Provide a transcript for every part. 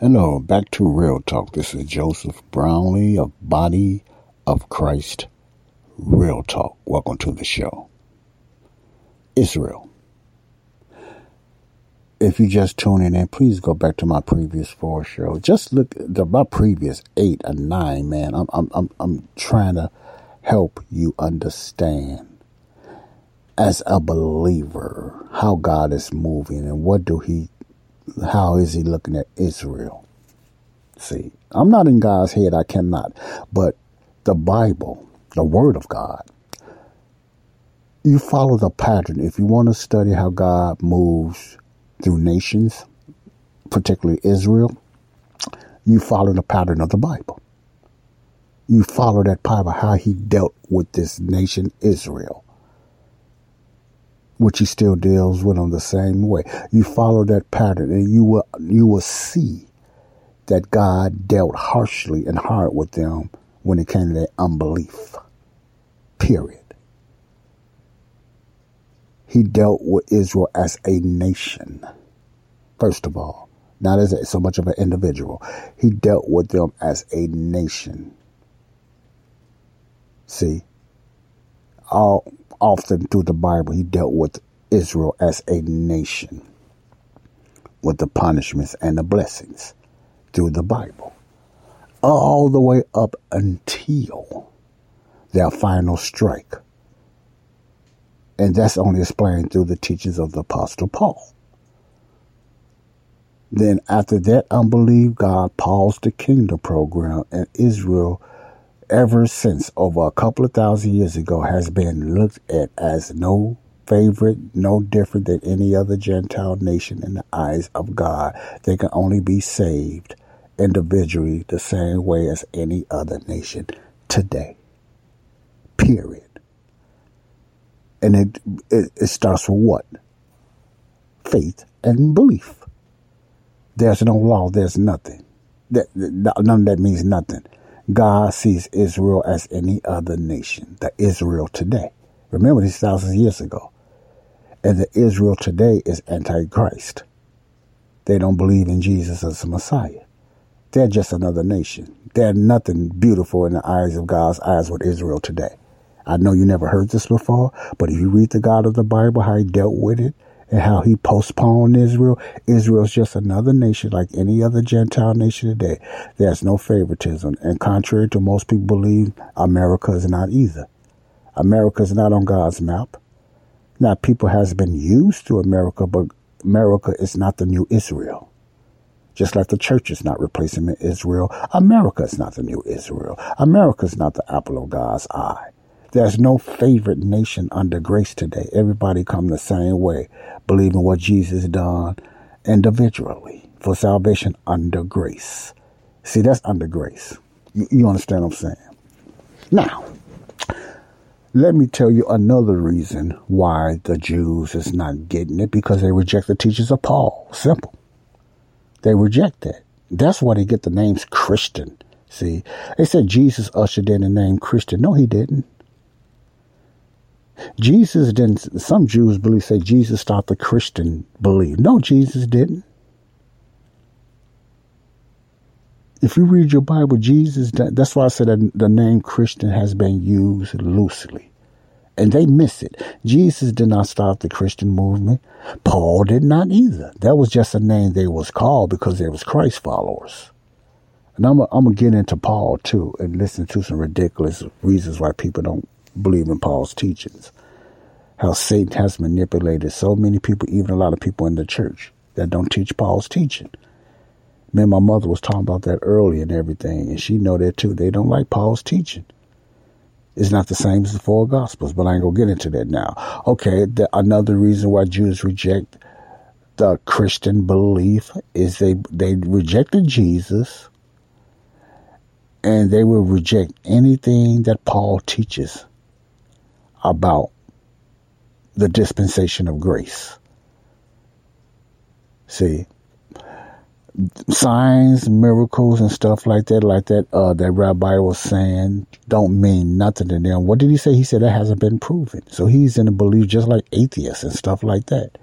Hello, back to Real Talk. This is Joseph Brownlee of Body of Christ Real Talk. Welcome to the show. Israel. If you just tuning in, please go back to my previous four shows. Just look the my previous eight and nine, man. I'm I'm I'm I'm trying to help you understand as a believer how God is moving and what do he how is he looking at Israel? See, I'm not in God's head, I cannot. But the Bible, the Word of God, you follow the pattern. If you want to study how God moves through nations, particularly Israel, you follow the pattern of the Bible. You follow that Bible, how he dealt with this nation, Israel, which he still deals with them the same way. You follow that pattern and you will, you will see that God dealt harshly and hard with them when it came to their unbelief. Period. He dealt with Israel as a nation, first of all, not as a, so much of an individual. He dealt with them as a nation. See, all often through the Bible, he dealt with Israel as a nation, with the punishments and the blessings through the Bible, all the way up until their final strike and that's only explained through the teachings of the Apostle Paul. Then, after that unbelief, God paused the kingdom program, and Israel, ever since over a couple of thousand years ago, has been looked at as no favorite, no different than any other Gentile nation in the eyes of God. They can only be saved individually the same way as any other nation today. Period. And it, it, it starts with what? Faith and belief. There's no law, there's nothing. That, none of that means nothing. God sees Israel as any other nation, the Israel today. Remember these thousands of years ago. And the Israel today is antichrist. They don't believe in Jesus as a Messiah. They're just another nation. They're nothing beautiful in the eyes of God's eyes with Israel today. I know you never heard this before, but if you read the God of the Bible, how he dealt with it and how he postponed Israel, Israel's just another nation like any other Gentile nation today. There's no favoritism. And contrary to most people believe, America is not either. America is not on God's map. Now, people has been used to America, but America is not the new Israel. Just like the church is not replacing Israel, America is not the new Israel. America is not the apple of God's eye. There's no favorite nation under grace today. Everybody come the same way, believing what Jesus done individually for salvation under grace. See, that's under grace. You, you understand what I'm saying? Now, let me tell you another reason why the Jews is not getting it because they reject the teachings of Paul. Simple. They reject that. That's why they get the names Christian. See, they said Jesus ushered in the name Christian. No, he didn't. Jesus didn't, some Jews believe, say Jesus stopped the Christian belief. No, Jesus didn't. If you read your Bible, Jesus, that's why I said that the name Christian has been used loosely. And they miss it. Jesus did not stop the Christian movement. Paul did not either. That was just a name they was called because they was Christ followers. And I'm going to get into Paul too and listen to some ridiculous reasons why people don't believe in Paul's teachings. How Satan has manipulated so many people, even a lot of people in the church that don't teach Paul's teaching. Me and my mother was talking about that early and everything, and she know that too. They don't like Paul's teaching. It's not the same as the four gospels, but I ain't gonna get into that now. Okay, the, another reason why Jews reject the Christian belief is they they rejected Jesus and they will reject anything that Paul teaches about the dispensation of grace. See, signs, miracles, and stuff like that, like that, uh, that rabbi was saying, don't mean nothing to them. What did he say? He said that hasn't been proven. So he's in a belief just like atheists and stuff like that.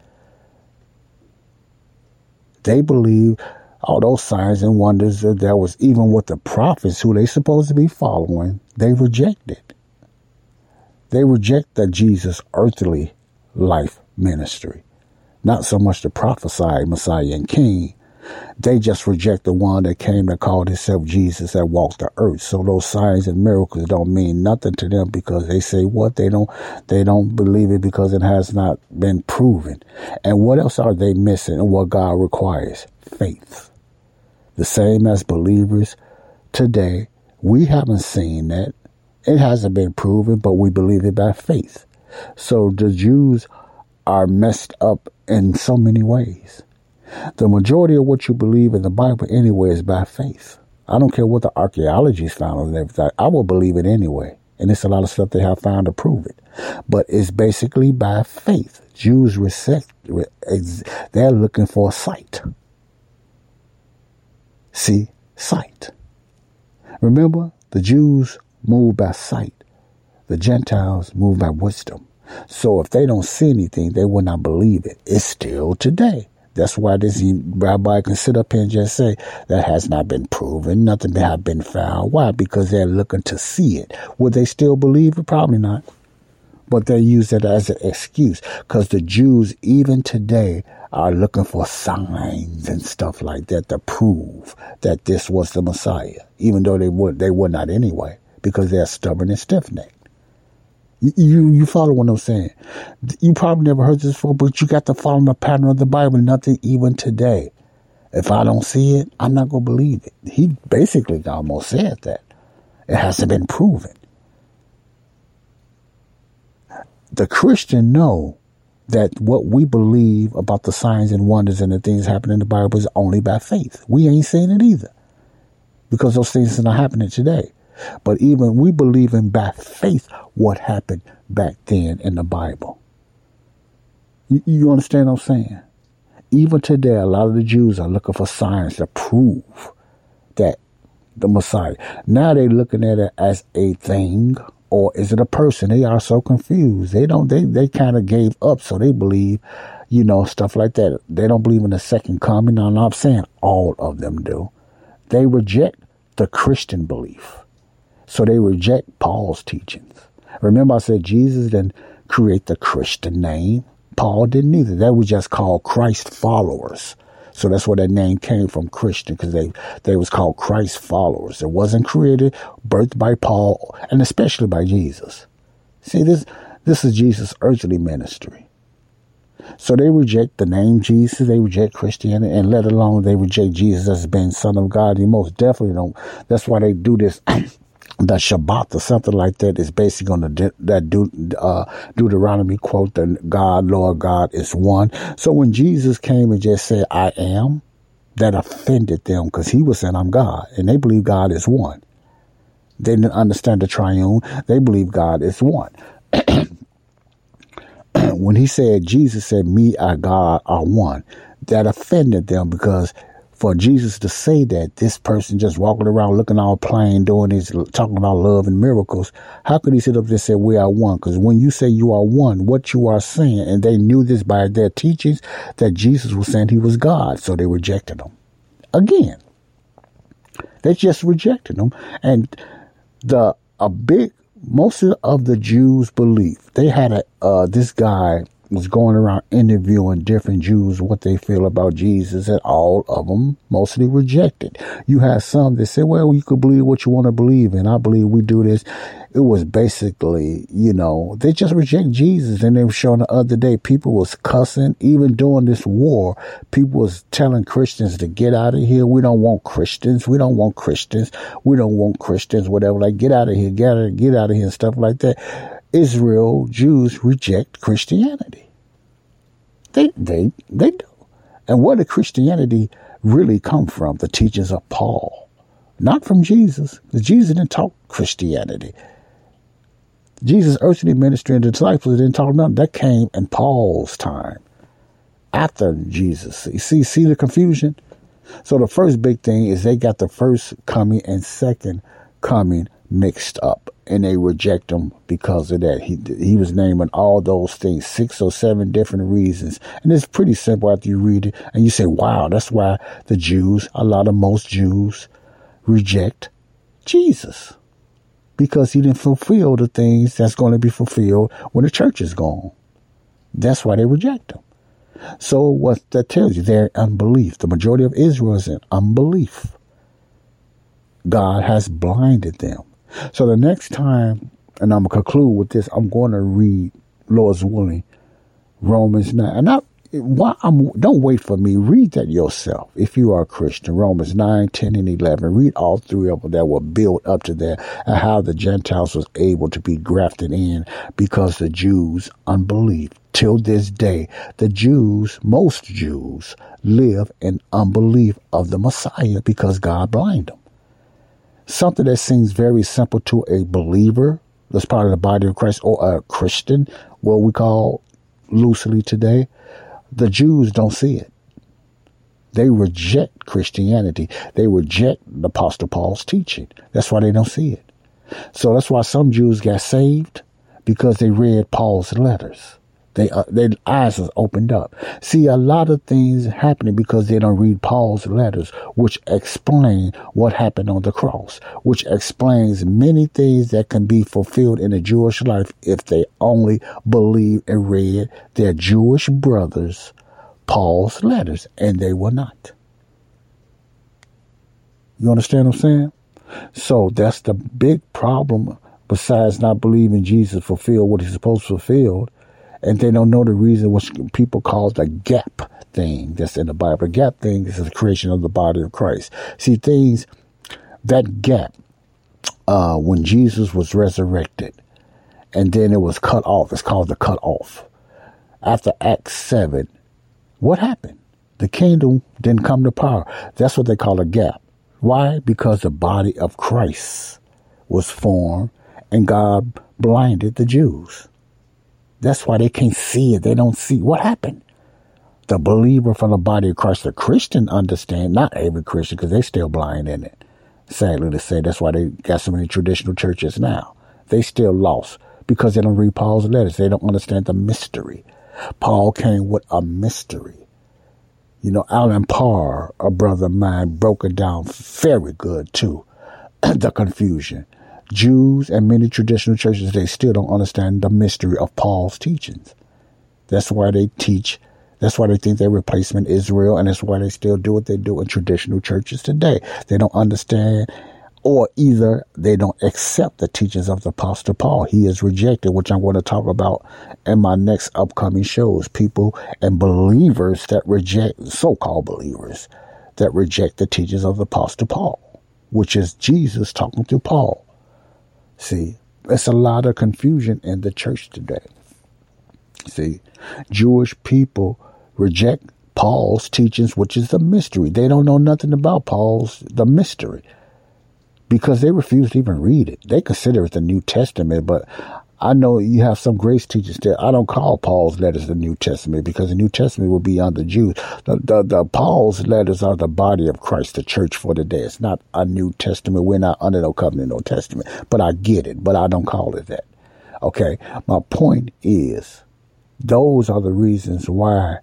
They believe all those signs and wonders that was even with the prophets who they supposed to be following, they rejected. They reject that Jesus' earthly life ministry. Not so much the prophesied Messiah and King. They just reject the one that came that called himself Jesus that walked the earth. So those signs and miracles don't mean nothing to them because they say what they don't they don't believe it because it has not been proven. And what else are they missing and what God requires? Faith. The same as believers today. We haven't seen that. It hasn't been proven, but we believe it by faith. So the Jews are messed up in so many ways. The majority of what you believe in the Bible anyway is by faith. I don't care what the archaeology's found and everything. I will believe it anyway. And it's a lot of stuff they have found to prove it. But it's basically by faith. Jews reject, they're looking for sight. See, sight. Remember, the Jews move by sight. The Gentiles move by wisdom. So if they don't see anything, they will not believe it. It's still today. That's why this rabbi can sit up here and just say that has not been proven, nothing has been found. Why? Because they're looking to see it. Would they still believe it? Probably not. But they use it as an excuse because the Jews, even today, are looking for signs and stuff like that to prove that this was the Messiah, even though they would they would not anyway, because they're stubborn and stiff necked. You you follow what I'm saying? You probably never heard this before, but you got to follow the pattern of the Bible. Nothing even today. If I don't see it, I'm not gonna believe it. He basically almost said that. It hasn't been proven. The Christian know that what we believe about the signs and wonders and the things happening in the Bible is only by faith. We ain't seeing it either. Because those things are not happening today. But even we believe in by faith what happened back then in the Bible. You, you understand what I'm saying? Even today, a lot of the Jews are looking for signs to prove that the Messiah. Now they're looking at it as a thing or is it a person? They are so confused. They don't, they, they kind of gave up. So they believe, you know, stuff like that. They don't believe in the second coming. Now, I'm saying all of them do. They reject the Christian belief. So they reject Paul's teachings. Remember, I said Jesus didn't create the Christian name. Paul didn't either. That was just called Christ followers. So that's where that name came from, Christian, because they, they was called Christ followers. It wasn't created, birthed by Paul, and especially by Jesus. See, this, this is Jesus' earthly ministry. So they reject the name Jesus, they reject Christianity, and let alone they reject Jesus as being Son of God. They most definitely don't. That's why they do this that Shabbat or something like that is basically on the that do, uh, Deuteronomy quote that God, Lord God, is one. So when Jesus came and just said, "I am," that offended them because he was saying, "I'm God," and they believe God is one. They didn't understand the triune. They believe God is one. when he said, Jesus said, "Me, I, God, are one," that offended them because for Jesus to say that this person just walking around looking all plain, doing his talking about love and miracles, how could he sit up there and say we are one? Because when you say you are one, what you are saying, and they knew this by their teachings, that Jesus was saying he was God, so they rejected him. Again, they just rejected him, and the a big most of the Jews believe they had a uh, this guy was going around interviewing different Jews what they feel about Jesus, and all of them mostly rejected. You had some that said, well, you could believe what you want to believe, and I believe we do this. It was basically, you know, they just reject Jesus. And they were showing the other day, people was cussing, even during this war, people was telling Christians to get out of here. We don't want Christians. We don't want Christians. We don't want Christians, whatever. Like, get out of here, get out of, get out of here, and stuff like that Israel Jews reject Christianity. They they they do. And where did Christianity really come from? The teachings of Paul, not from Jesus. Jesus didn't talk Christianity. Jesus' earthly ministry and the disciples didn't talk about that came in Paul's time after Jesus. You see, see the confusion? So the first big thing is they got the first coming and second coming mixed up and they reject him because of that. He, he was naming all those things, six or seven different reasons. And it's pretty simple after you read it and you say, wow, that's why the Jews, a lot of most Jews reject Jesus because he didn't fulfill the things that's going to be fulfilled when the church is gone. That's why they reject him. So what that tells you, their unbelief. The majority of Israel is in unbelief. God has blinded them. So the next time, and I'm gonna conclude with this, I'm going to read, Lord's willing, Romans nine. And I, why I'm, don't wait for me. Read that yourself. If you are a Christian, Romans 9, 10, and 11. Read all three of them that were built up to that and how the Gentiles was able to be grafted in because the Jews' unbelief. Till this day, the Jews, most Jews, live in unbelief of the Messiah because God blinded them. Something that seems very simple to a believer that's part of the body of Christ or a Christian, what we call loosely today, the Jews don't see it. They reject Christianity. They reject the Apostle Paul's teaching. That's why they don't see it. So that's why some Jews got saved because they read Paul's letters. They, uh, their eyes are opened up. See, a lot of things happening because they don't read Paul's letters, which explain what happened on the cross, which explains many things that can be fulfilled in a Jewish life if they only believe and read their Jewish brothers Paul's letters, and they were not. You understand what I'm saying? So that's the big problem. Besides not believing Jesus fulfilled what he's supposed to fulfill, and they don't know the reason which people call the gap thing that's in the Bible. The gap thing is the creation of the body of Christ. See, things, that gap, uh, when Jesus was resurrected, and then it was cut off. It's called the cut off. After Acts 7, what happened? The kingdom didn't come to power. That's what they call a gap. Why? Because the body of Christ was formed and God blinded the Jews. That's why they can't see it. They don't see what happened. The believer from the body of Christ, the Christian understand, not every Christian, because they're still blind in it. Sadly to say, that's why they got so many traditional churches now. They still lost because they don't read Paul's letters. They don't understand the mystery. Paul came with a mystery. You know, Alan Parr, a brother of mine, broke it down very good too. the confusion. Jews and many traditional churches they still don't understand the mystery of Paul's teachings. That's why they teach. That's why they think they're replacement Israel, and that's why they still do what they do in traditional churches today. They don't understand, or either they don't accept the teachings of the Apostle Paul. He is rejected, which I'm going to talk about in my next upcoming shows. People and believers that reject, so-called believers, that reject the teachings of the Apostle Paul, which is Jesus talking to Paul. See, it's a lot of confusion in the church today. See, Jewish people reject Paul's teachings, which is the mystery. They don't know nothing about Paul's the mystery because they refuse to even read it. They consider it the New Testament, but I know you have some grace teachers there. I don't call Paul's letters the New Testament because the New Testament will be under Jews. The, the, the Paul's letters are the body of Christ, the church for the day. It's not a New Testament. We're not under no covenant, no testament. But I get it, but I don't call it that. Okay. My point is, those are the reasons why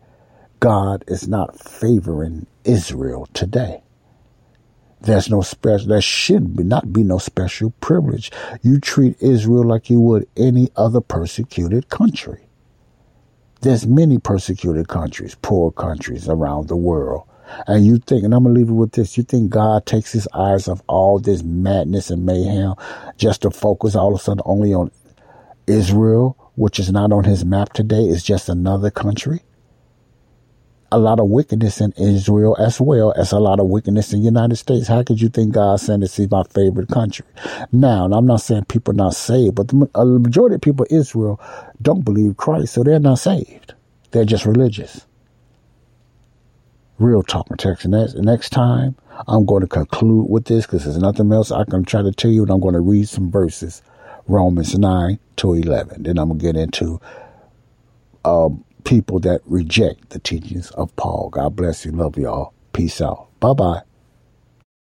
God is not favoring Israel today. There's no special, there should be not be no special privilege. You treat Israel like you would any other persecuted country. There's many persecuted countries, poor countries around the world. And you think, and I'm going to leave it with this, you think God takes his eyes off all this madness and mayhem just to focus all of a sudden only on Israel, which is not on his map today, is just another country? A lot of wickedness in Israel as well as a lot of wickedness in the United States. How could you think God sent to see my favorite country? Now, I'm not saying people not saved, but the majority of people in Israel don't believe Christ, so they're not saved. They're just religious. Real Talk and Text. Next, time, I'm going to conclude with this because there's nothing else I can try to tell you, and I'm going to read some verses Romans 9 to 11. Then I'm going to get into uh, people that reject the teachings of Paul. God bless you. Love y'all. Peace out. Bye bye.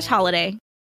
slash holiday.